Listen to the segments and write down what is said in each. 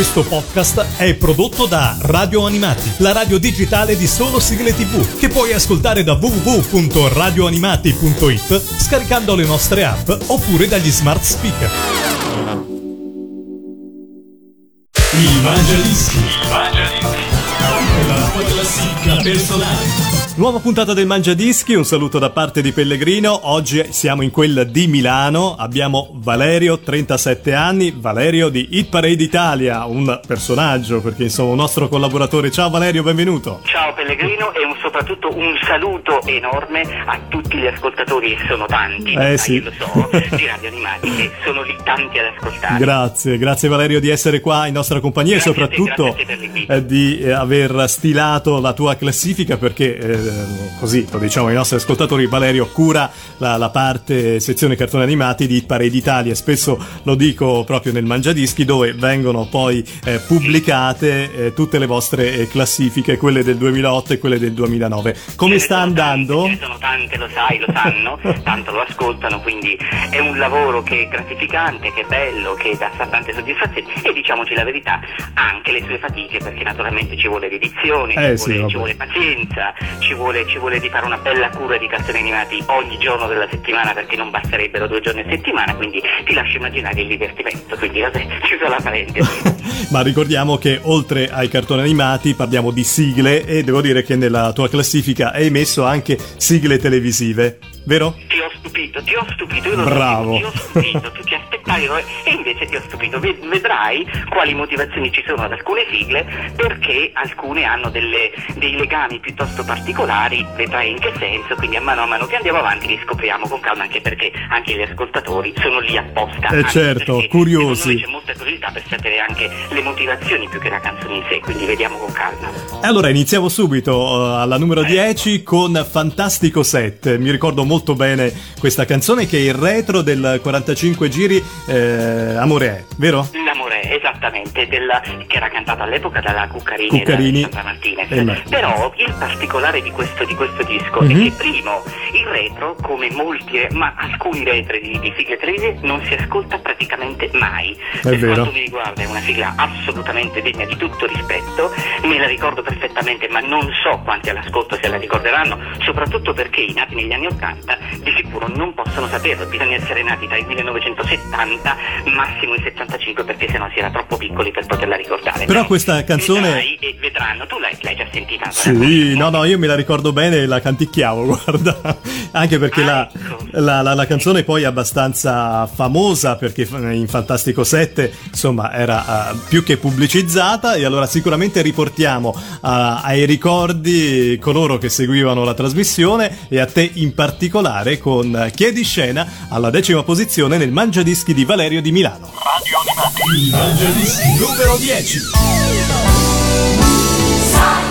Questo podcast è prodotto da Radio Animati, la radio digitale di solo sigle tv, che puoi ascoltare da www.radioanimati.it scaricando le nostre app oppure dagli smart speaker. Il Mangiadischi. Il Mangiadischi. La tua classifica personale. Nuova puntata del Mangia Dischi, un saluto da parte di Pellegrino. Oggi siamo in quella di Milano. Abbiamo Valerio, 37 anni, Valerio di Hit Parade Italia, un personaggio perché insomma un nostro collaboratore. Ciao Valerio, benvenuto. Ciao Pellegrino e un, soprattutto un saluto enorme a tutti gli ascoltatori, e sono tanti, eh, sì. lo so, di Radio Animati, che sono lì tanti ad ascoltare. Grazie, grazie Valerio di essere qua in nostra compagnia grazie e soprattutto te, eh, di eh, aver stilato la tua classifica perché eh, così lo diciamo ai nostri ascoltatori, Valerio cura la, la parte sezione cartoni animati di Parade Italia, spesso lo dico proprio nel Mangiadischi dove vengono poi eh, pubblicate eh, tutte le vostre eh, classifiche, quelle del 2008 e quelle del 2009. Come sta andando? Tante, ce ne sono tante, lo sai, lo sanno, tanto lo ascoltano, quindi è un lavoro che è gratificante, che è bello, che dà tante soddisfazioni e diciamoci la verità, anche le sue fatiche perché naturalmente ci vuole dedizione, Eh, ci, vuole, ci vuole pazienza, ci vuole, ci vuole di fare una bella cura di cartoni animati ogni giorno della settimana perché non basterebbero due giorni a settimana, quindi ti lascio immaginare il divertimento, quindi vabbè, chiusa la parentesi. Ma ricordiamo che oltre ai cartoni animati parliamo di sigle e devo dire che nella tua classifica hai messo anche sigle televisive, vero? Ti ho stupito, ti ho stupito, io so, Bravo. ti ho stupito, tu ti aspettavi e invece ti ho stupito. Ve- Vedrai quali motivazioni ci sono ad alcune sigle, perché alcune hanno delle- dei legami piuttosto particolari, vedrai in che senso, quindi a mano a mano che andiamo avanti li scopriamo con calma, anche perché anche gli ascoltatori sono lì apposta. Eh, certo, curiosi. C'è molta curiosità per sapere anche le motivazioni più che la canzone in sé, quindi vediamo con calma. E allora iniziamo subito eh, alla numero 10 con Fantastico 7. Mi ricordo molto bene questa canzone che è il retro del 45 giri eh, Amore è, vero? L'amore, esattamente, della- che era cantata all'epoca dalla Cuccarini, Cuccarini e da Sandra Martinez. e me. Però il particolare di questo, di questo disco Mhm. è che primo, il retro, come molti, eh, ma alcuni retro di, di sigle televisive, non si ascolta praticamente mai. per vero. quanto mi riguarda è una sigla assolutamente degna di tutto rispetto, me la ricordo perfettamente, ma non so quanti all'ascolto se la ricorderanno, soprattutto perché i nati negli anni 80 di sicuro non possono saperlo, bisogna essere nati tra il 1970 massimo il 75 perché sennò si era troppo piccoli per poterla ricordare. Però questa canzone- Vedrai e vedranno, tu l'hai, l'hai già sentita Sì, no, no, io me la ricordo bene e la canticchiavo, guarda. Anche perché la, Ah, ecco. la- la- la canzone poi è abbastanza famosa perché in Fantastico 7, insomma, era eh, più che pubblicizzata e allora sicuramente riportiamo eh, ai ricordi coloro che seguivano la trasmissione e a te in particolare con eh, Chiedi scena alla decima posizione nel Mangiadischi di Valerio di Milano. Il Mangiadischi numero 10. Chi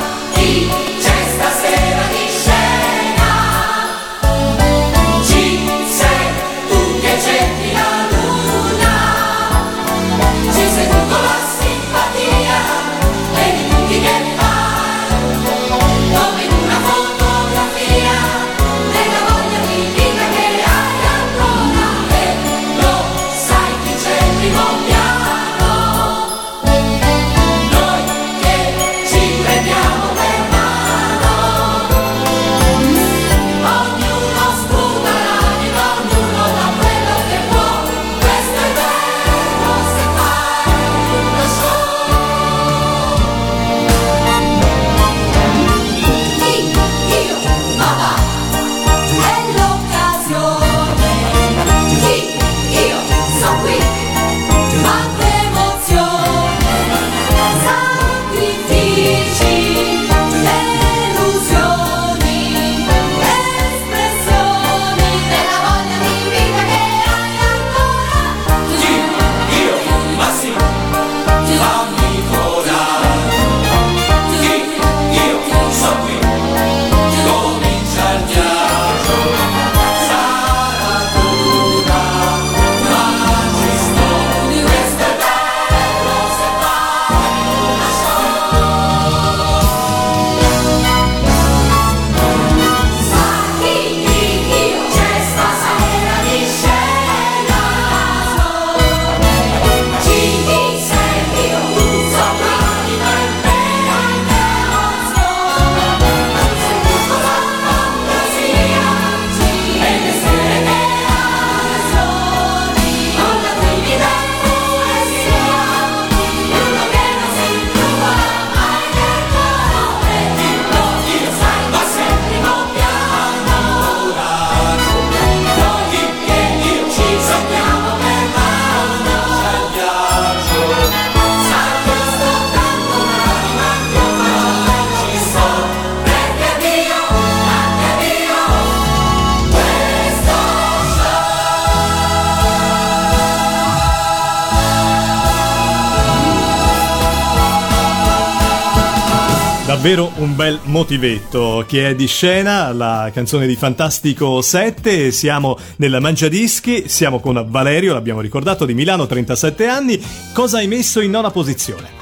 bel motivetto che è di scena, la canzone di Fantastico 7, siamo nella Mangiadischi, siamo con Valerio, l'abbiamo ricordato, di Milano, 37 anni, cosa hai messo in nona posizione?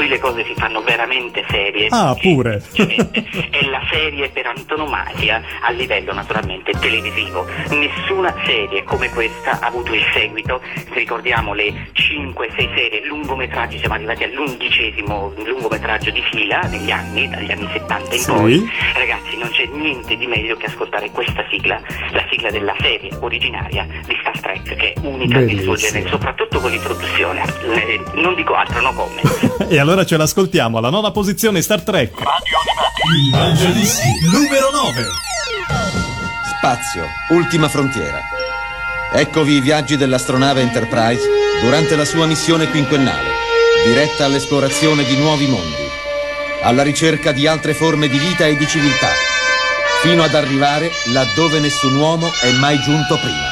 Qui le cose si fanno veramente serie. Ah, pure. È la serie per antonomasia a livello naturalmente televisivo. Nessuna serie come questa ha avuto il seguito. Se ricordiamo le 5-6 serie lungometraggi, siamo arrivati all'undicesimo lungometraggio di fila negli anni, dagli anni 70 in Sì. poi. Ragazzi, non c'è niente di meglio che ascoltare questa sigla, la sigla della serie originaria di Star Trek, che è unica nel suo genere, soprattutto con l'introduzione. Eh, non dico altro, no comment. Allora ce l'ascoltiamo, alla nona posizione Star Trek. Il Mangiadischi numero 9. Spazio, ultima frontiera. Eccovi i viaggi dell'astronave Enterprise durante la sua missione quinquennale, diretta all'esplorazione di nuovi mondi, alla ricerca di altre forme di vita e di civiltà, fino ad arrivare laddove nessun uomo è mai giunto prima.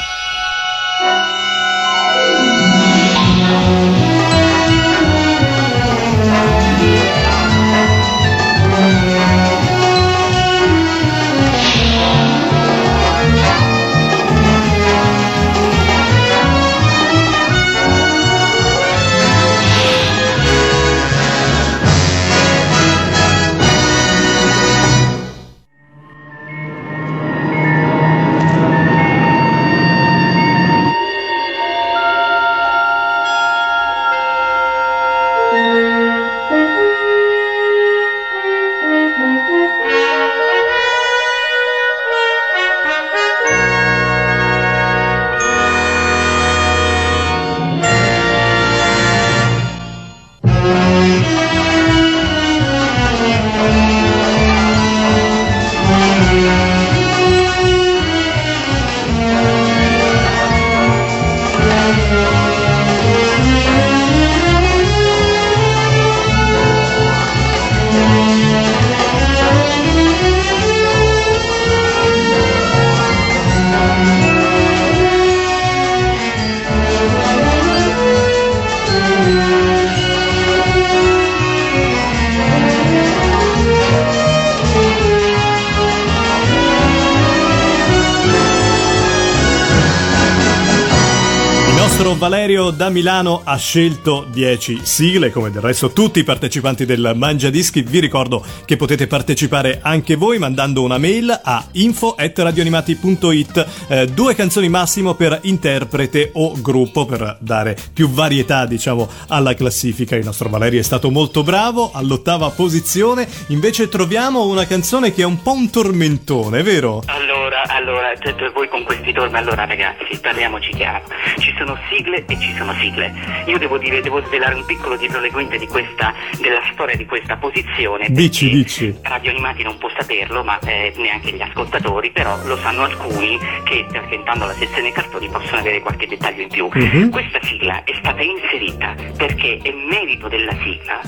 Da Milano ha scelto 10 sigle, come del resto tutti i partecipanti del Mangia Dischi. Vi ricordo che potete partecipare anche voi mandando una mail a info.radioanimati.it. Eh, due canzoni massimo per interprete o gruppo per dare più varietà, diciamo, alla classifica. Il nostro Valerio è stato molto bravo, all'ottava posizione. Invece troviamo una canzone che è un po' un tormentone, vero? Allora, allora, t- t- voi con questi torni, allora ragazzi, parliamoci chiaro. Ci sono sigle e ci sono sigle. Io devo dire, devo svelare un piccolo dietro le quinte di questa, della storia di questa posizione. Dici, dici. Radio Animati non può saperlo, ma eh, neanche gli ascoltatori, però lo sanno alcuni che frequentando la sezione cartoni possono avere qualche dettaglio in più. Mhm. Questa sigla è stata inserita perché è merito della sigla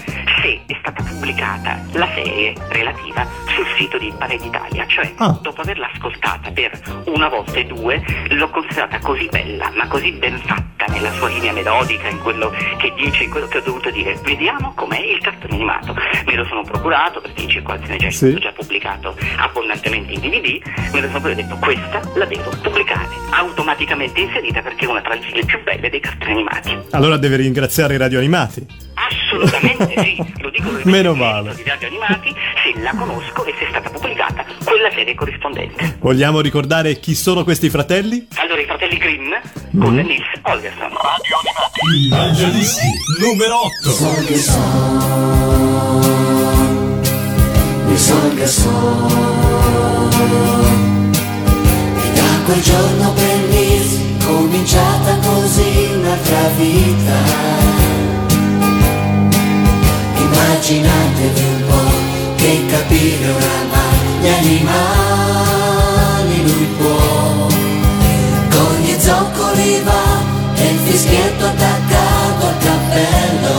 se è stata pubblicata la serie relativa sul sito di Parade Italia, cioè Ah. dopo averla ascoltata per una volta e due l'ho considerata così bella, ma così ben fatta nella sua linea melodica, in quello che dice, in quello che ho dovuto dire. Vediamo com'è il cartone animato. Me lo sono procurato perché in circolazione c'è Sì. l'ho già pubblicato abbondantemente in DVD, me lo sono proprio detto questa la devo pubblicare, automaticamente inserita perché è una tra le più belle dei cartoni animati. Allora deve ringraziare i Radio Animati. Assolutamente sì, lo dico per Meno male. di radio animati, se la conosco e se è stata pubblicata quella serie corrispondente. Vogliamo ricordare chi sono questi fratelli? Allora i fratelli Grimm con Mm. Nils Holgersson. Il Mangiadischi numero 8. E da quel giorno per Nils cominciata così un'altra vita. Immaginatevi un po' che capire oramai gli animali zoccoli e il fischietto attaccato al cappello.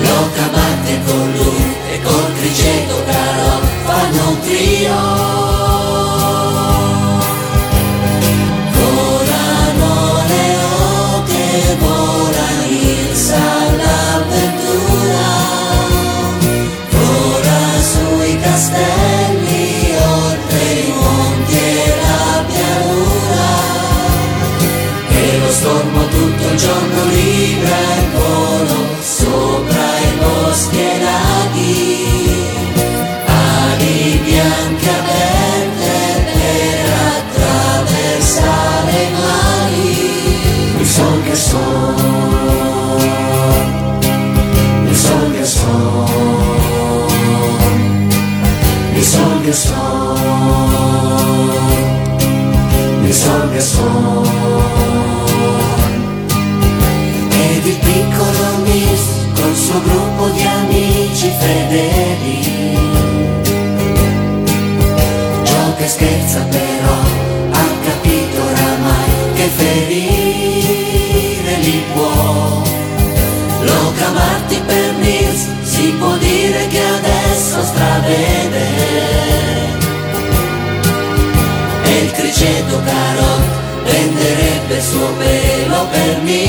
Lo camate con lui e col criceto caro fanno un trio. stay che son. Ed il piccolo Miss col suo gruppo di amici fedeli. Gioca e scherza però ha capito oramai che ferire li può. Loca Marti per Nils si può dire che adesso stravede E il criceto caro venderebbe il suo pelo per me.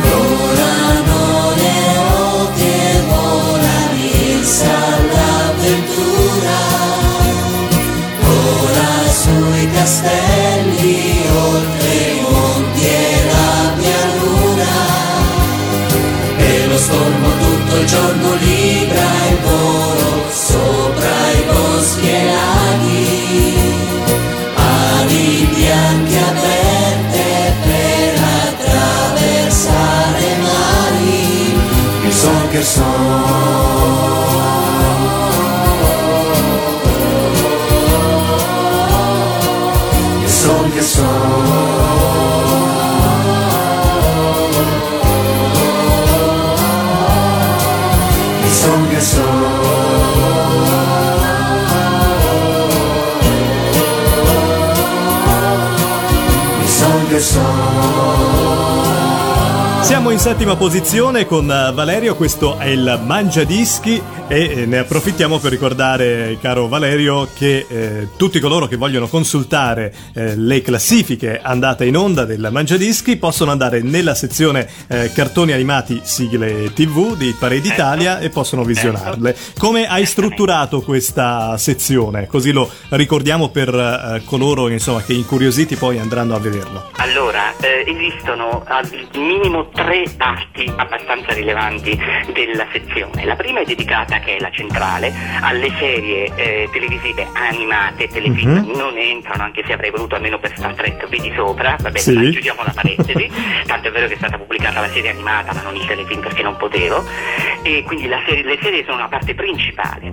Volano le oti e vola Nils all'avventura Vola sui castelli oltre i monti e la pianura e lo stormo tutto il giorno libra settima posizione con eh, Valerio, questo è il Mangiadischi e eh, ne approfittiamo per ricordare, caro Valerio, che eh, tutti coloro che vogliono consultare eh, le classifiche andate in onda del Mangiadischi possono andare nella sezione eh, cartoni animati sigle TV di Parade Italia e possono visionarle. Come hai strutturato questa sezione? Così lo ricordiamo per eh, coloro insomma, che incuriositi poi andranno a vederlo. Allora, eh, esistono al minimo tre parti abbastanza rilevanti della sezione. La prima è dedicata, che è la centrale, alle serie eh, televisive animate, telefilm Mhm. non entrano, anche se avrei voluto almeno per Star Trek, vedi sopra, va bene, Sì. chiudiamo la parentesi, tanto è vero che è stata pubblicata la serie animata, ma non il telefilm perché non potevo, e quindi la serie- le serie sono una parte principale.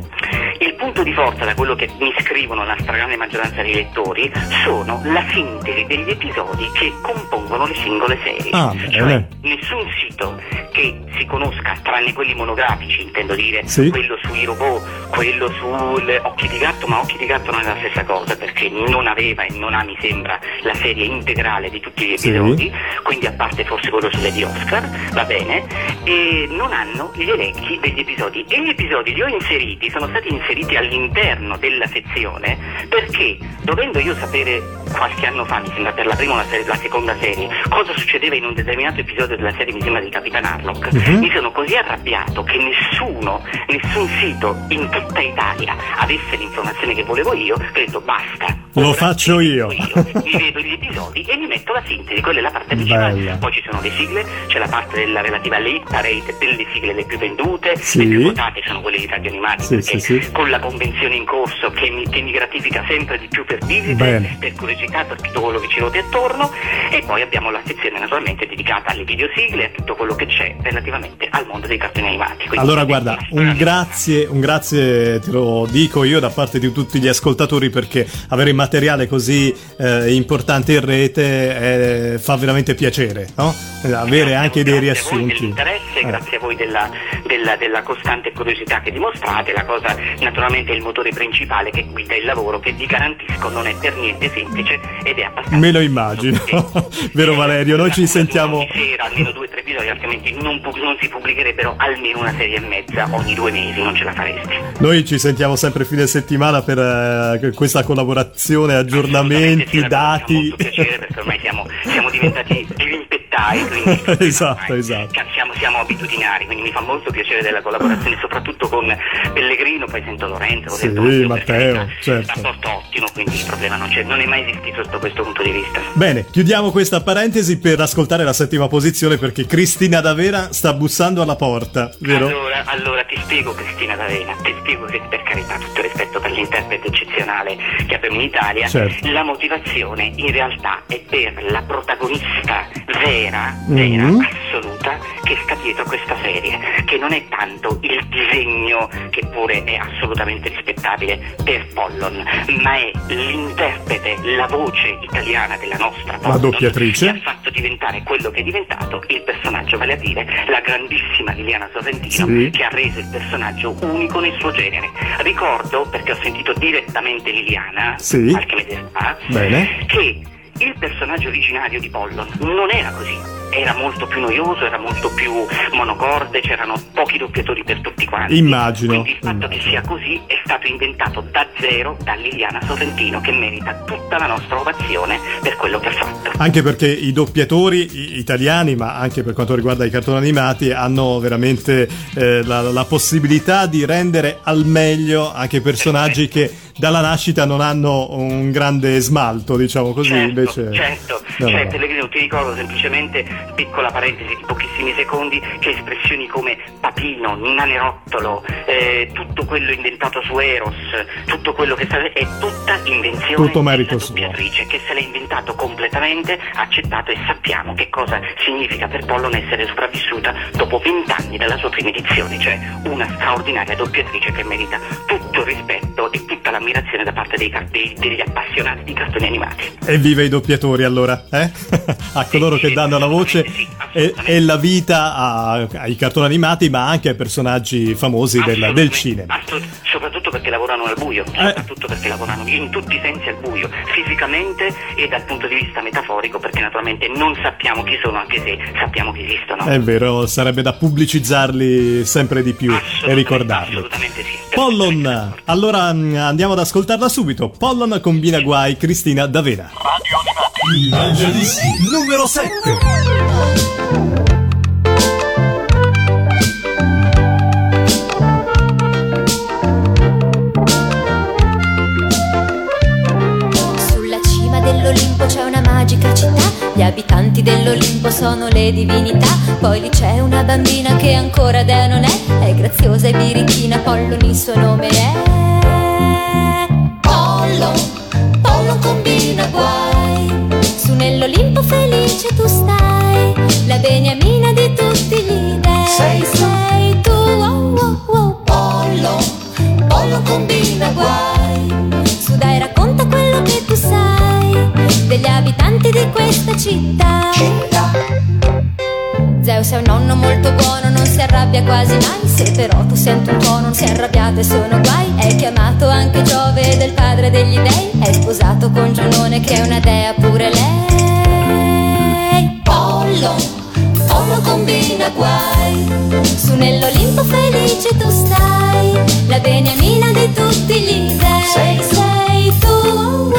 Il punto di forza, da quello che mi scrivono la stragrande maggioranza dei lettori, sono la sintesi degli episodi che compongono le singole serie. Ah, Cioè, bene. nessun sito che si conosca, tranne quelli monografici, intendo dire, Sì. Quello sui robot, quello sul Occhi di gatto, ma Occhi di gatto non è la stessa cosa perché non aveva e non ha, mi sembra, la serie integrale di tutti gli Sì. episodi, quindi a parte forse quello sulle di Oscar, va bene, e non hanno gli elenchi degli episodi e gli episodi li ho inseriti, sono stati inseriti all'interno della sezione perché dovendo io sapere qualche anno fa, mi sembra per la prima o la, se- la seconda serie, cosa succedeva in un determinato episodio della serie, mi sembra di Capitan Harlock, Mhm. mi sono così arrabbiato che nessuno, nessun sito in tutta Italia avesse l'informazione che volevo io, ho detto basta. Lo faccio io. io. Mi vedo gli episodi e mi metto la sintesi, quella è la parte principale. Bella. Poi ci sono le sigle, c'è la parte della relativa alle hit parade delle sigle le più vendute, Sì. le più votate sono quelle di radio animati, Sì, perché sì, con la convenzione in corso che mi, che mi gratifica sempre di più per visite, Bene. per curiosità, per tutto quello che ci ruota attorno e poi abbiamo la sezione naturalmente dedicata alle videosigle e a tutto quello che c'è relativamente al mondo dei cartoni animati. Quindi Allora guarda, un grazie, un grazie te lo dico io da parte di tutti gli ascoltatori perché avere materiale così eh, importante in rete eh, fa veramente piacere, no? Eh, Avere Grazie anche dei grazie riassunti. dell'interesse, Eh. grazie a voi della, della- della costante curiosità che dimostrate, la cosa naturalmente è il motore principale che guida il lavoro, che vi garantisco non è per niente semplice ed è abbastanza... Me lo immagino. Vero Valerio, noi ci sentiamo... Sera almeno due o tre episodi, altrimenti non, non si pubblicherebbero almeno una serie e mezza ogni due mesi, non ce la faresti. Noi ci sentiamo sempre fine settimana per eh, questa collaborazione, Assolutamente aggiornamenti, sì, dati. piacere perché ormai siamo, siamo diventati stai, quindi Esatto, esatto. Siamo, siamo abitudinari, quindi mi fa molto piacere della collaborazione, soprattutto con Pellegrino, poi sento Lorenzo, Sì, sento Matteo, certo. Rapporto ottimo, quindi il problema non c'è, non è mai esistito sotto questo punto di vista. Bene, chiudiamo questa parentesi per ascoltare la settima posizione perché Cristina D'Avera sta bussando alla porta, vero? Allora, allora ti spiego Cristina D'Avena, ti spiego che per carità tutto rispetto per l'interprete eccezionale che abbiamo in Italia, Certo. la motivazione in realtà è per la protagonista vera, vera, Mhm. assoluta che sta dietro questa serie, che non è tanto il disegno che pure è assolutamente rispettabile per Pollon, ma è l'interprete, la voce italiana della nostra Pollon doppiatrice. che ha fatto diventare quello che è diventato il personaggio, vale a dire la grandissima Liliana Sorrentino Sì. che ha reso il personaggio unico nel suo genere. Ricordo, perché ho sentito direttamente Liliana Sì. qualche mese fa, Bene. che il personaggio originario di Pollon non era così. Era molto più noioso, era molto più monocorde, c'erano pochi doppiatori per tutti quanti. Immagino, Quindi il fatto che sia così è stato inventato da zero da Liliana Sorrentino che merita tutta la nostra ovazione per quello che ha fatto. Anche perché i doppiatori italiani, ma anche per quanto riguarda i cartoni animati, hanno veramente eh, la, la possibilità di rendere al meglio anche personaggi che dalla nascita non hanno un grande smalto, diciamo così. certo, invece... certo, No, cioè, no. Pellegrino, ti ricordo semplicemente, piccola parentesi di pochissimi secondi, che espressioni come papino, nanerottolo, eh, tutto quello inventato su Eros, tutto quello che sta è tutta invenzione Tutto merito della doppiatrice che se l'ha inventato completamente, accettato e sappiamo che cosa significa per Pollon essere sopravvissuta dopo vent'anni dalla sua prima edizione, cioè una straordinaria doppiatrice che merita tutto il rispetto e tutta l'ammirazione da parte dei, dei- degli appassionati di cartoni animati. Evviva i doppiatori allora, eh? a coloro che danno la voce e, e la vita a- ai cartoni animati, ma anche ai personaggi famosi del, del cinema. soprattutto perché lavorano al buio, Eh. soprattutto perché lavorano in tutti i sensi al buio, fisicamente e dal punto di vista metaforico, perché naturalmente non sappiamo chi sono, anche se sappiamo che esistono. È vero, sarebbe da pubblicizzarli sempre di più e ricordarli. Assolutamente sì. Pollon, allora mm, andiamo ad ascoltarla subito. Pollon combina guai Cristina D'Avena. Il Mangiadischi numero 7. Sulla cima dell'Olimpo c'è una magica città, gli abitanti dell'Olimpo sono le divinità, poi lì c'è una bambina che ancora dea non è, è graziosa e birichina, Pollon il suo nome è. Degli abitanti di questa città. Zeus è un nonno molto buono, non si arrabbia quasi mai. Se però tu senti un tuono, non si arrabbiate, sono guai. È chiamato anche Giove del padre degli dei. È sposato con Giunone che è una dea pure lei. Pollo, Pollo combina guai. Su nell'Olimpo felice tu stai. La beniamina di tutti gli dei. Sei, sei tu,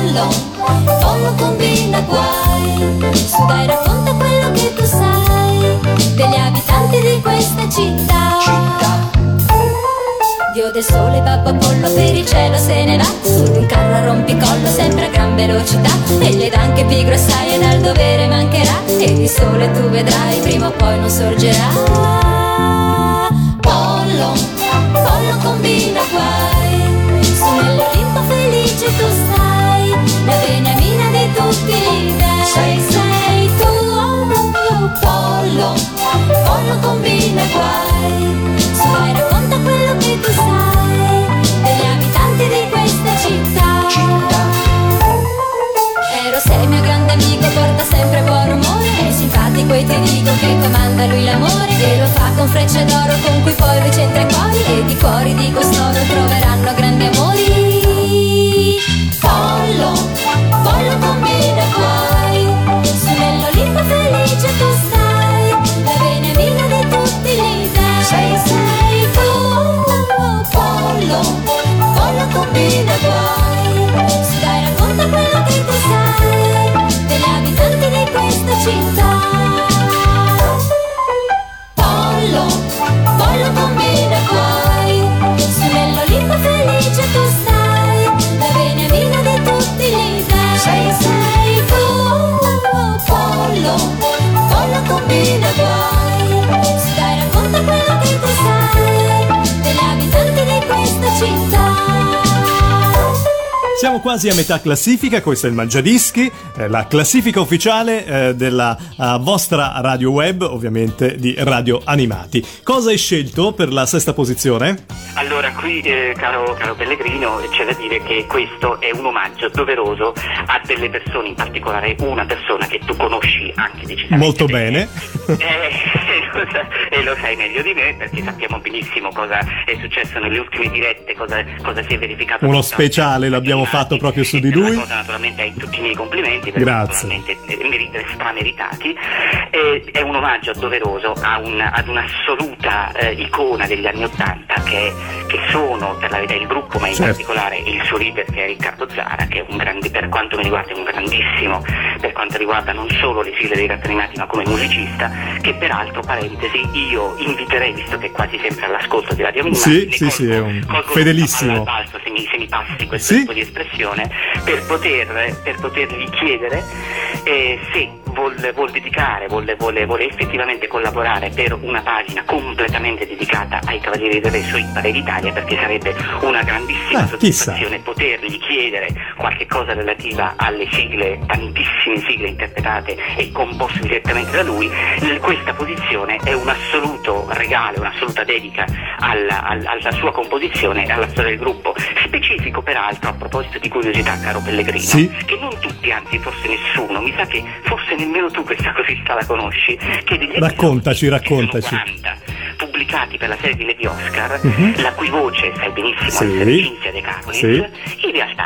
Pollo, Pollo combina guai. Su dai racconta quello che tu sai degli abitanti di questa città. Dio del sole, babbo Apollo per il cielo se ne va. Su di un carro a rompicollo sempre a gran velocità. Egli ed anche pigro assai e dal dovere mancherà. E di sole tu vedrai prima o poi non sorgerà. Pollo, pollo combina guai. Su nell'Olimpo felice tu stai tutti gli dei Sei, sei tu, oh, oh, oh, pollo Pollo combina guai. Su dai racconta quello che tu sai Degli abitanti di questa città. Ero sei mio grande amico, porta sempre buon rumore. È simpatico e ti dico che comanda lui l'amore. E lo fa con frecce d'oro con cui poi lui centra i cuori. E di cuori di costoro Siamo quasi a metà classifica, questo è il Mangiadischi, eh, la classifica ufficiale eh, della eh, vostra radio web, ovviamente di Radio Animati. Cosa hai scelto per la sesta posizione? Allora, qui, caro, caro Pellegrino, c'è da dire che questo è un omaggio doveroso a delle persone, in particolare una persona che tu conosci anche decisamente Molto bene. Eh, lo sa- e lo sai meglio di me perché sappiamo benissimo cosa è successo nelle ultime dirette, cosa, cosa si è verificato. Uno speciale l'abbiamo fatto proprio su di E lui. cosa, naturalmente hai tutti i miei complimenti, Grazie. naturalmente merita- strameritati. Eh, è un omaggio doveroso a un- ad un'assoluta eh, icona degli anni Ottanta che, che sono per la verità il gruppo, ma in Certo. particolare il suo leader che è Riccardo Zara, che è un grande, per quanto mi riguarda è un grandissimo, per quanto riguarda non solo le sigle dei cartoni animati, ma come musicista, che peraltro, parentesi, io inviterei, visto che è quasi sempre all'ascolto di Radio Animati, Sì, sì, colgo- sì, è un fedelissimo. balzo, se mi, se mi passi questo Sì. tipo di espressione, per, poter, per potergli chiedere eh, se vuol, vuol dedicare, vuole, vuole, vuole effettivamente collaborare per una pagina completamente dedicata ai Cavalieri del Re su Ipare d'Italia, perché sarebbe una grandissima Ah, chissà. soddisfazione potergli chiedere qualche cosa relativa alle sigle, tantissime sigle interpretate e composte direttamente da lui. Questa posizione è un assoluto regalo, un'assoluta dedica alla, al- alla sua composizione e alla storia del gruppo. Specifico peraltro, a proposito di curiosità, caro Pellegrino, Sì. che non tutti, anzi forse nessuno, mi sa che forse nemmeno tu questa cosista la conosci, che degli Raccontaci, raccontaci. 40, pubblicati per la serie di Lady Oscar, Mhm. la cui voce, sai benissimo, Sì. essere Cinzia De Carolis, Sì. in realtà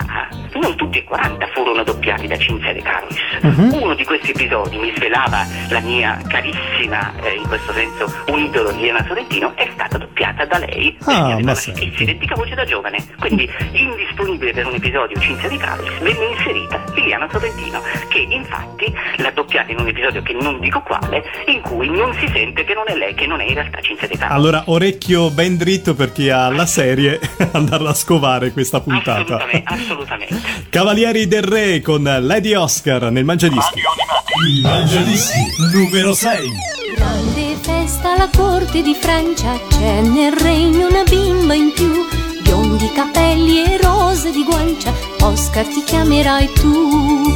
non tutti e 40 furono doppiati da Cinzia De Carolis. Mhm. Uno di questi episodi mi svelava la mia carissima, eh, in questo senso, un idolo Liliana Sorrentino, è stata doppiata da lei, Ah, ma si identica voce da giovane. Quindi, indisponibile per un episodio Cinzia De Carolis, venne inserita Liliana Sorrentino, che infatti l'ha doppiata in un episodio che non dico quale, in cui non si sente che non è lei, che non è in realtà Cinzia De Carolis. Allora, orecchio ben dritto per chi ha la serie, andarla a scovare questa puntata. Assolutamente, assolutamente. Cavalieri del Re con Lady Oscar nel Mangiadischi. Il Mangiadischi numero 6. Grande festa alla corte di Francia, c'è nel regno una bimba in più, biondi capelli e rose di guancia, Oscar ti chiamerai tu.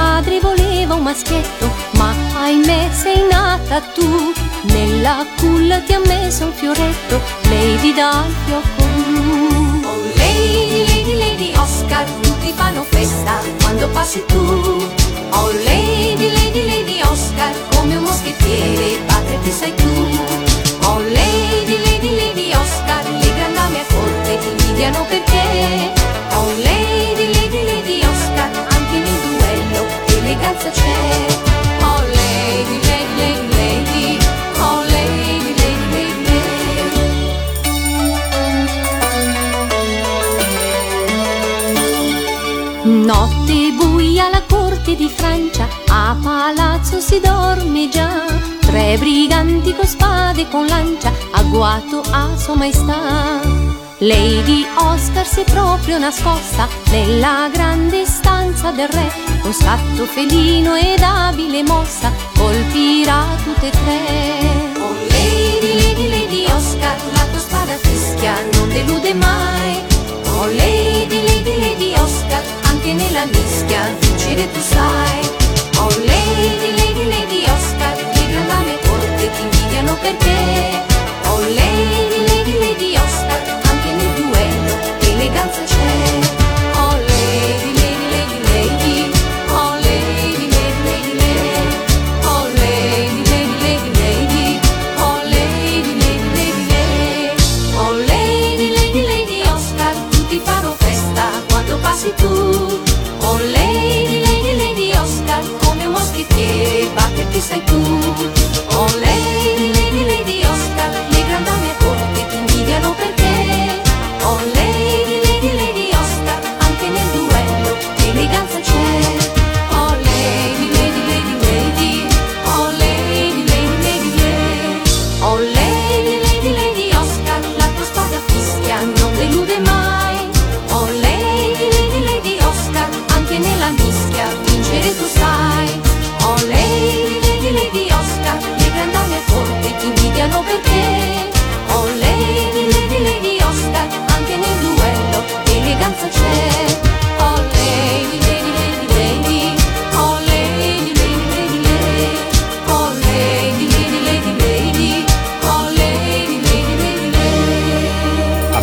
Padre voleva un maschietto, ma ahimè sei nata tu. Nella culla ti ha messo un fioretto, Lady dal fiocco blu. Oh Lady, Lady, Lady Oscar, tutti fanno festa quando passi tu. Oh Lady, Lady, Lady Oscar, come un moschettiere, padre ti sei tu. Oh Lady, Lady, Lady Oscar, le grandi dame a corte ti invidiano perché. Oh Lady, eleganza c'è. Oh Lady, Lady, Lady, oh Lady, Lady, Lady. Notte buia alla corte di Francia, a palazzo si dorme già. Tre briganti con spade e con lancia, agguato a sua maestà. Lady Oscar si è proprio nascosta nella grande stanza del re, con scatto felino ed abile mossa, colpirà tutte e tre. Oh Lady, Lady, Lady Oscar, la tua spada fischia non delude mai. Oh Lady, Lady, Lady Oscar, anche nella mischia vincere tu sai. Oh Lady, Lady, Lady Oscar, le grandame corte ti invidiano perché.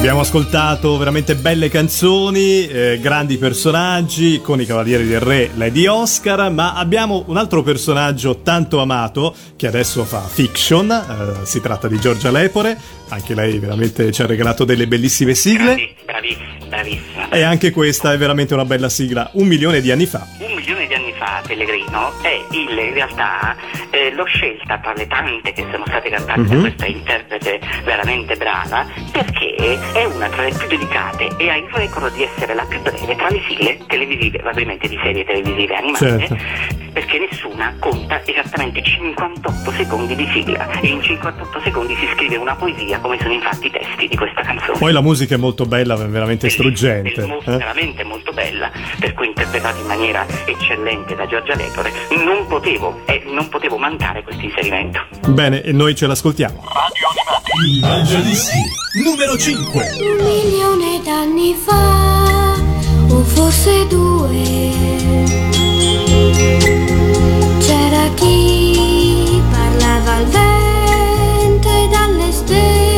Abbiamo ascoltato veramente belle canzoni, eh, grandi personaggi con i Cavalieri del Re, Lady Oscar, ma abbiamo un altro personaggio tanto amato che adesso fa fiction, eh, si tratta di Giorgia Lepore, anche lei veramente ci ha regalato delle bellissime sigle Bravi- Bravissima, bravissima. e anche questa è veramente una bella sigla, un milione di anni fa. Un milione fa, Pellegrino, è il, in realtà eh, l'ho scelta tra le tante che sono state cantate da questa interprete veramente brava, perché è una tra le più dedicate e ha il record di essere la più breve tra le sigle televisive, ovviamente di serie televisive animate, Certo. Perché nessuna conta esattamente 58 secondi di sigla e in 58 secondi si scrive una poesia come sono infatti i testi di questa canzone. Poi la musica è molto bella, veramente struggente. Bellissima, eh. veramente molto bella, per cui interpretata in maniera eccellente da Giorgia Lepore, non potevo, eh, non potevo mancare questo inserimento. Bene, e noi ce l'ascoltiamo. Il Mangiadischi numero 5. Un milione d'anni fa, o forse due, chi parlava al vento e dalle stelle.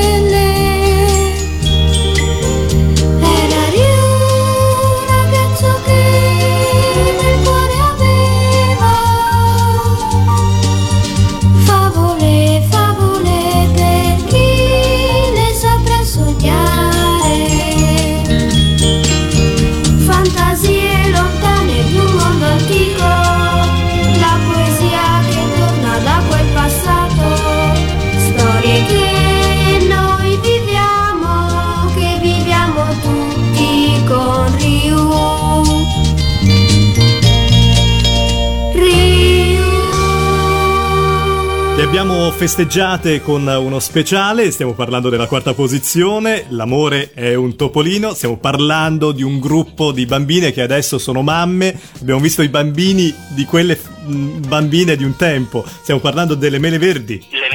Abbiamo festeggiate con uno speciale, stiamo parlando della quarta posizione, l'amore è un topolino, stiamo parlando di un gruppo di bambine che adesso sono mamme, abbiamo visto i bambini di quelle mh, bambine di un tempo, stiamo parlando delle mele verdi. Le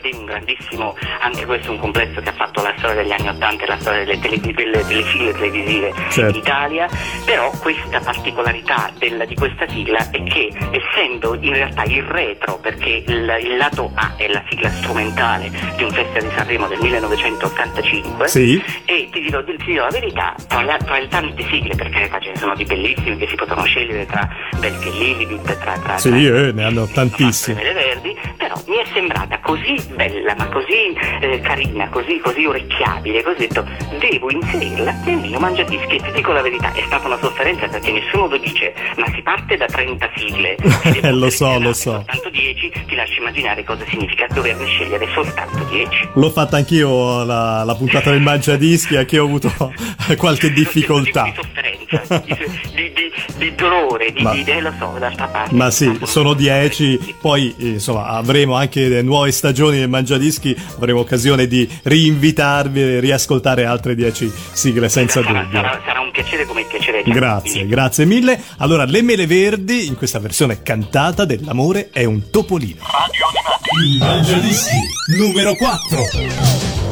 Verdi, un grandissimo, anche questo è un complesso che ha fatto la storia degli anni Ottanta e la storia delle, tele, delle, sigle televisive Certo. in Italia, però questa particolarità del- di questa sigla è che essendo in realtà il retro, perché il, il lato A è la sigla strumentale di un festival di Sanremo del 1985, Sì. e ti dirò, ti dirò la verità, tra, la- tra le tante sigle, perché ce ne sono di bellissime che si potevano scegliere tra Belche Lilibit, tra, tra, Sì, tra- eh, ne hanno tantissime. Verdi, però mi è sembrata così bella, ma così eh, carina, così, così orecchiabile, così ho detto, devo inserirla nel mio mangiadischi e ti dico la verità, è stata una sofferenza perché nessuno lo dice, ma si parte da 30 sigle. si devono Lo so, lo so. Soltanto 10, ti lascio immaginare cosa significa doverne scegliere soltanto 10. L'ho fatta anch'io la, la puntata del mangiadischi, anche ho avuto qualche difficoltà. Di, di sofferenza, di, di, di, dolore, di, Ma- di, eh, lo so, d'altra parte. Ma sì, sono 10, poi eh, insomma avremo anche le nuove stagioni del Mangiadischi, avremo occasione di rinvitarvi e riascoltare altre 10 sigle senza sarà, dubbio. sarà, sarà un piacere come il piacere di Grazie, grazie mille. Allora, Le Mele Verdi, in questa versione cantata dell'amore è un topolino. Il Mangiadischi numero 4.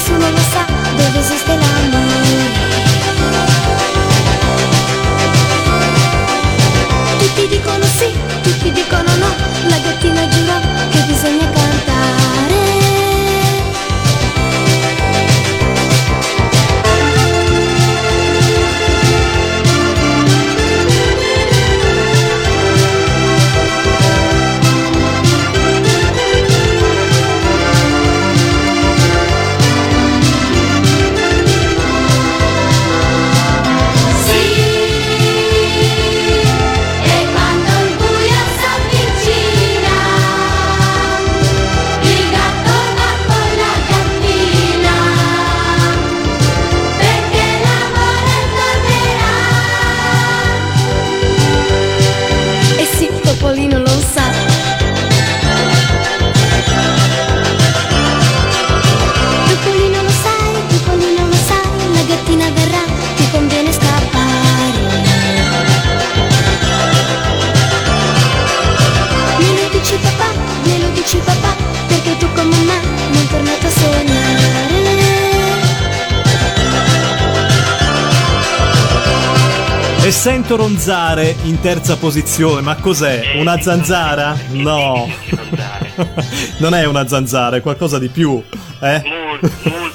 nessuno lo sa dove esiste l'amore ronzare in terza posizione, ma cos'è? Una zanzara? No. non è una zanzara, è qualcosa di più, eh? Molto, molto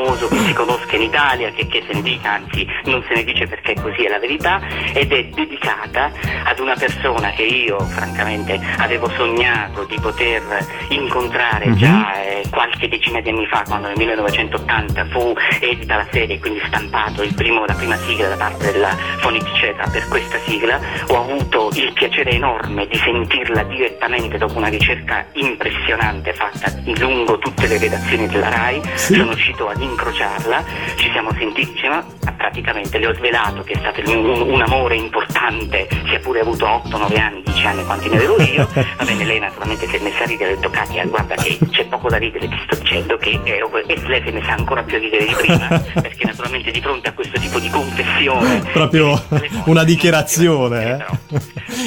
famoso che si conosca in Italia, che, che se ne dica, anzi non se ne dice perché così è la verità, ed è dedicata ad una persona che io francamente avevo sognato di poter incontrare già eh, qualche decina di anni fa, quando nel 1980 fu edita la serie e quindi stampato il primo- la prima sigla da parte della Foniceta per questa sigla, ho avuto il piacere enorme di sentirla direttamente dopo una ricerca impressionante fatta lungo tutte le redazioni della RAI, sono riuscito ad incrociarla, ci siamo sentiti insieme, ma praticamente le ho svelato che è stato un, un- amore importante, sia pure avuto 8-9 anni, 10 anni quanti ne avevo io, va bene, lei naturalmente si è messa a ridere ha detto Katia guarda che c'è poco da ridere, ti sto dicendo che eh, e lei si è messa ancora più a ridere di prima, perché naturalmente di fronte a questo tipo di confessione Proprio una dichiarazione, eh? però,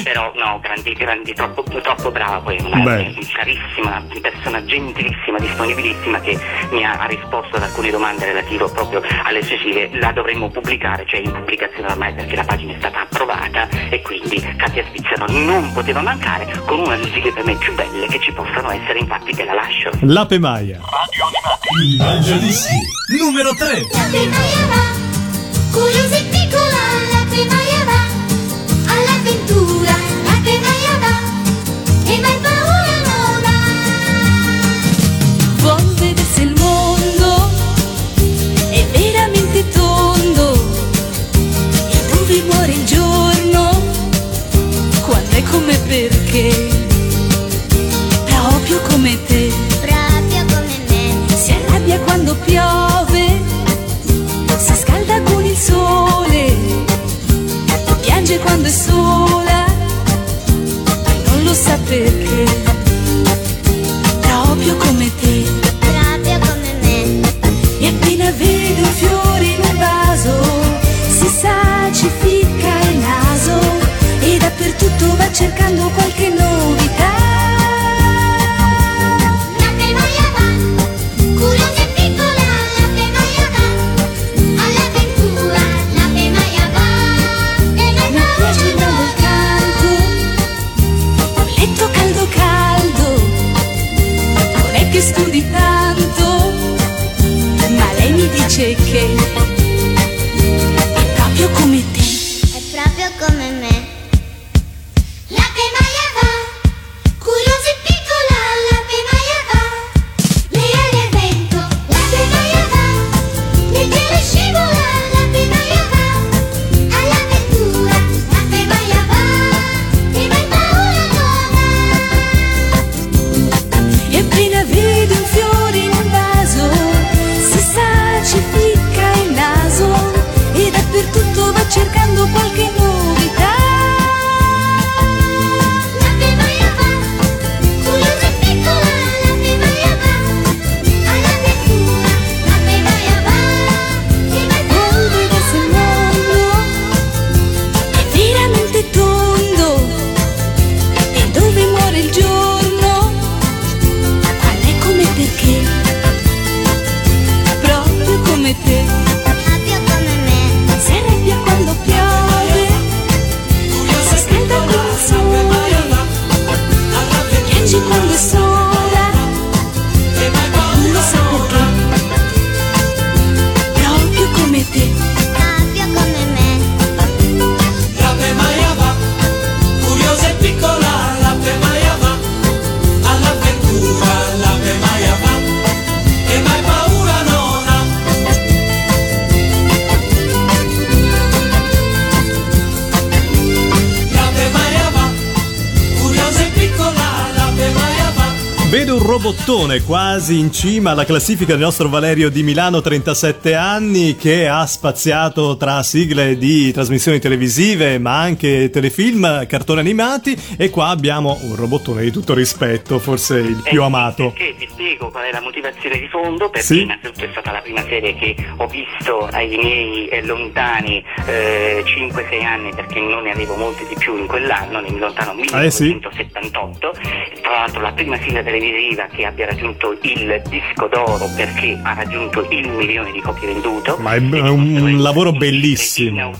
però no, grandi, grandi, troppo, troppo brava poi, una Beh. carissima, persona gentilissima, disponibilissima che mi ha, ha risposto ad alcune domande relative proprio alle sue sigle, la dovremmo pubblicare, cioè in pubblicazione ormai perché la pagina è stata approvata e quindi Katia Svizzero non poteva mancare con una delle sigle per me più belle che ci possano essere, infatti te la lascio. L'ape Maia. Il Mangiadischi numero 3. La primaria va, curiosa e piccola, la primaria va, all'avventura, la primaria va, e mai paura come quasi in cima alla classifica del nostro Valerio di Milano, 37 anni, che ha spaziato tra sigle di trasmissioni televisive, ma anche telefilm, cartoni animati, e qua abbiamo un robottone di tutto rispetto, forse il più Eh, amato. Perché ti spiego qual è la motivazione di fondo, perché Sì. innanzitutto è stata la prima serie che ho visto ai miei lontani eh, 5-6 anni, perché non ne avevo molti di più in quell'anno, nel lontano Eh, sì. 1978. Tra l'altro la prima sigla televisiva che abbia raggiunto il disco d'oro perché ha raggiunto il milione di copie vendute. Ma è- un lavoro bellissimo.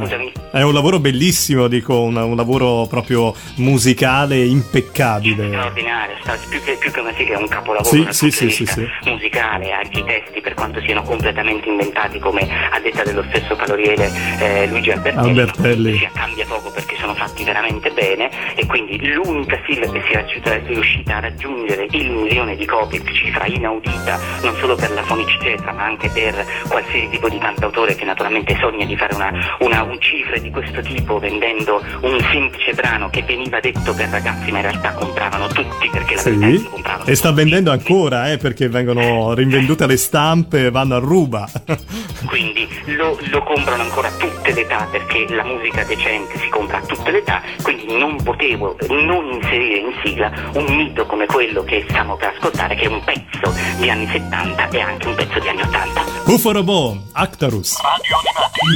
Scusami. È un lavoro bellissimo, dico, un, un lavoro proprio musicale impeccabile. straordinario, sta- più che, più che una sigla è un capolavoro Sì, sì, sì, vista sì, musicale, anche i testi per quanto siano completamente inventati come a detta dello stesso caloriere eh, Luigi Albertelli, Albertelli. sia cambia poco perché sono fatti veramente bene e quindi l'unica sigla che sia riuscita- è riuscita a raggiungere il milione di copie, cifra inaudita non solo per la Fonici Cetra ma anche per qualsiasi tipo di cantautore che naturalmente sogna di fare una, una- un cifre di questo tipo vendendo un semplice brano che veniva detto per ragazzi ma in realtà compravano tutti perché la verità Sì. lo compravano E sta tutti. vendendo ancora, eh, perché vengono rinvendute le stampe e vanno a ruba. quindi lo, lo comprano ancora a tutte le età perché la musica decente si compra a tutte le età quindi non potevo non inserire in sigla un mito come quello che stiamo per ascoltare che è un pezzo di anni 70 e anche un pezzo di anni 80 Buffo Robot, Actarus.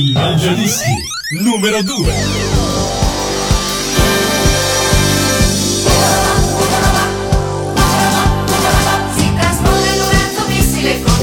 Il Mangiadischi numero 2. Si traspone in un alto missile con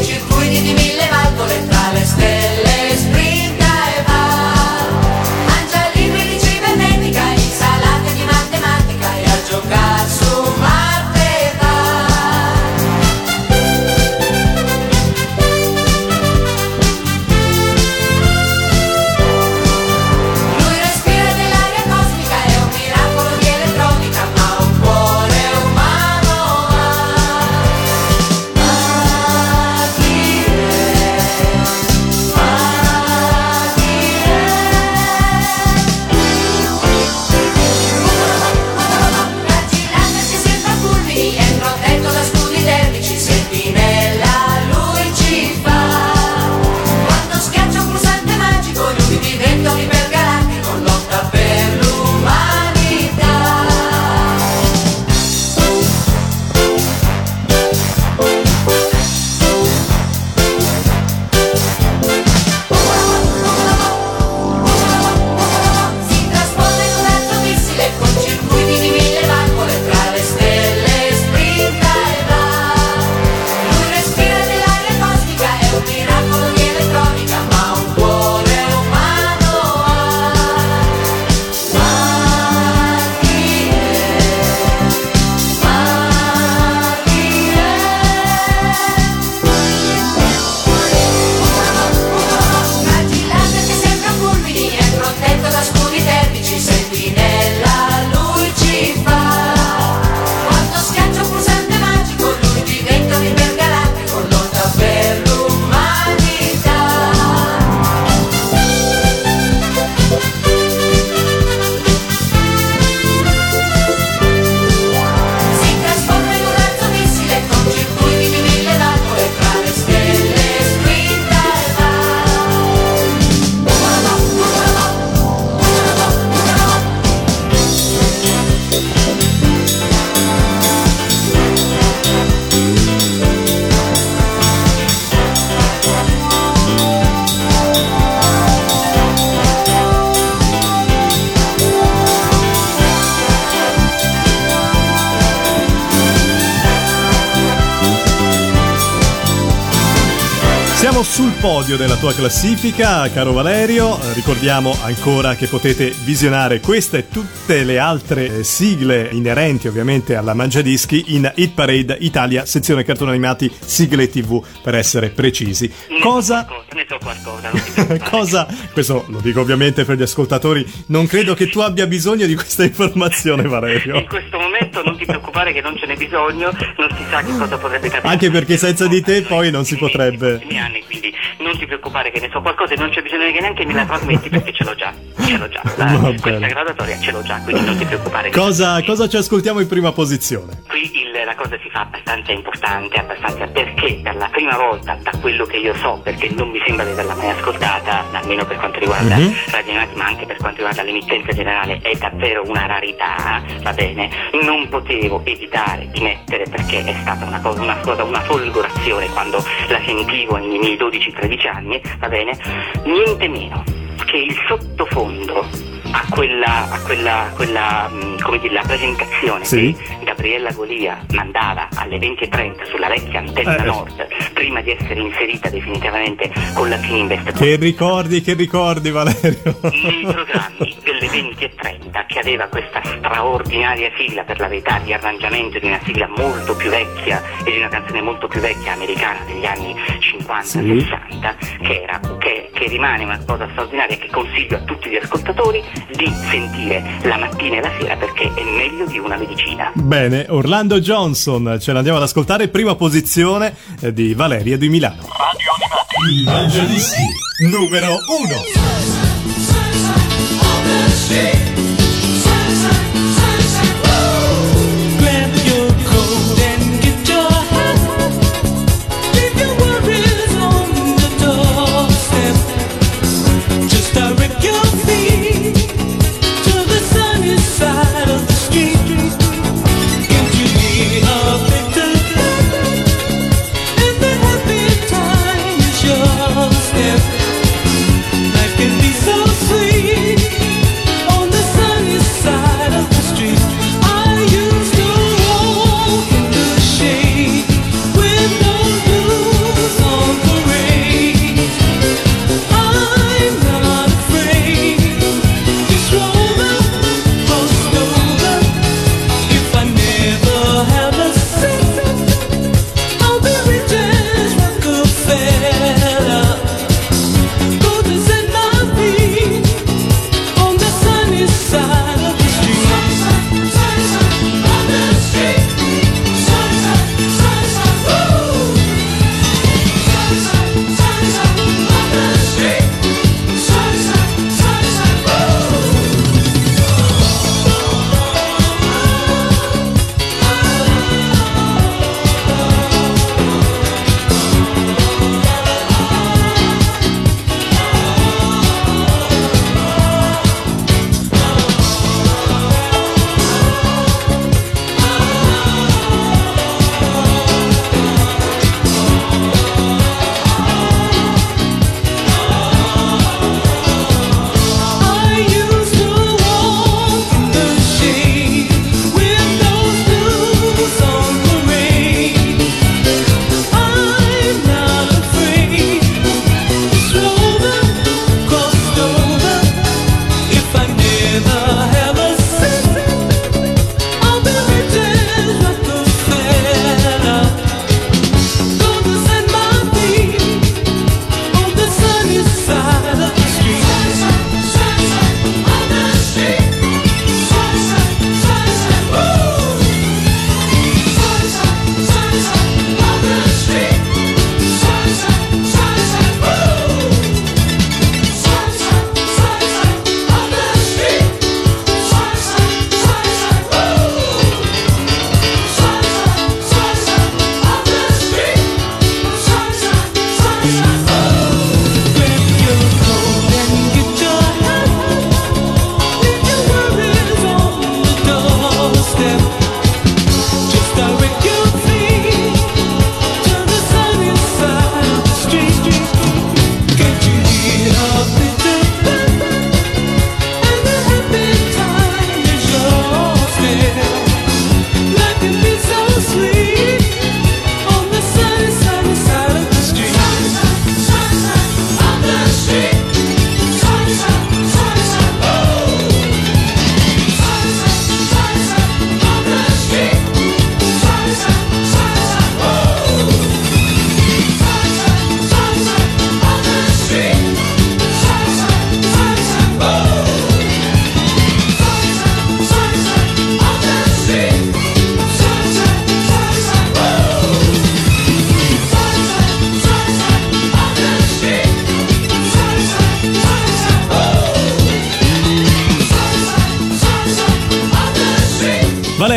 podio della tua classifica, caro Valerio. Eh, Ricordiamo ancora che potete visionare questa e tutte le altre eh, sigle inerenti ovviamente alla Mangiadischi in Hit Parade Italia, sezione cartoni animati, sigle TV per essere precisi. Ne Cosa so qualcosa, ne so qualcosa non ti preoccupare. Cosa, questo lo dico ovviamente per gli ascoltatori, non credo che tu abbia bisogno di questa informazione Valerio. in questo momento non ti preoccupare che non ce n'è bisogno non si sa che cosa potrebbe capitare Anche perché senza di te poi non si potrebbe. anni, quindi non ti preoccupare che ne so qualcosa e non c'è bisogno che neanche me la trasmetti perché ce l'ho già ce l'ho già La- questa bene. graduatoria ce l'ho già quindi non ti preoccupare Cosa, cosa ci ascoltiamo in prima posizione? qui il- la cosa si fa abbastanza importante, abbastanza perché per la prima volta, da quello che io so, perché non mi sembra di averla mai ascoltata, almeno per quanto riguarda Mhm. Radio Animati, ma anche per quanto riguarda l'emittenza generale, è davvero una rarità, va bene? Non potevo evitare di mettere perché è stata una cosa, una cosa, una folgorazione quando la sentivo nei miei 12-13 anni, va bene? Niente meno che il sottofondo a quella, a quella, quella mh, come dire, la presentazione Sì. che Gabriella Golia mandava alle 20.30 sulla vecchia antenna Eh. nord, prima di essere inserita definitivamente con la Fininvest Che ricordi, che ricordi, Valerio? nei programmi delle 20.30 che aveva questa straordinaria sigla per la verità di arrangiamento di una sigla molto più vecchia e di una canzone molto più vecchia americana degli anni 50-60 che, era, che, che rimane una cosa straordinaria che consiglio a tutti gli ascoltatori di sentire la mattina e la sera perché è meglio di una medicina. Bene, Orlando Johnson, ce l'andiamo ad ascoltare, prima posizione eh, di Valeria di Milano. I Mangiadischi numero 1.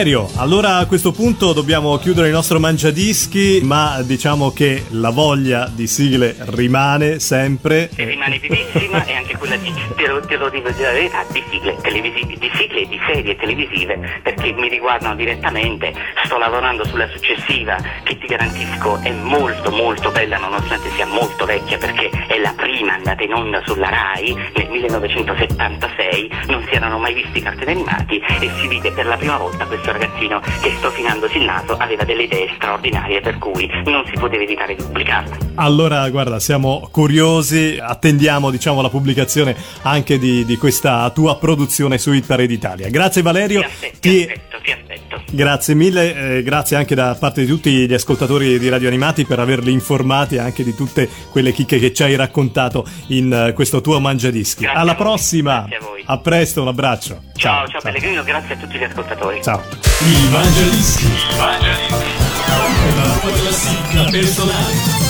Valerio, allora a questo punto dobbiamo chiudere il nostro mangiadischi, ma diciamo che la voglia di sigle rimane sempre. E rimane vivissima e anche quella di, te lo, te lo dico di la verità, di sigle televisive, di sigle e di serie televisive, perché mi riguardano direttamente, sto lavorando sulla successiva, che ti garantisco è molto molto bella nonostante sia molto vecchia perché è la prima andata in onda sulla RAI nel 1976, non si erano mai visti cartoni animati e si vide per la prima volta questo ragazzino che strofinandosi il naso aveva delle idee straordinarie per cui non si poteva evitare di pubblicarla. Allora, guarda, siamo curiosi, attendiamo diciamo la pubblicazione anche di, di questa tua produzione su Hit Parade Italia. Grazie Valerio. Ti aspetto, ti Ti- aspetto, ti aspetto. Grazie mille, eh, grazie anche da parte di tutti gli ascoltatori di Radio Animati per averli informati anche di tutte quelle chicche che ci hai raccontato in eh, questo tuo mangiadischi. Grazie Alla prossima, grazie a voi. a presto, un abbraccio. Ciao, ciao, Pellegrino, grazie a tutti gli ascoltatori. Ciao. Il Mangiadischi. Il Mangiadischi. La tua classifica personale.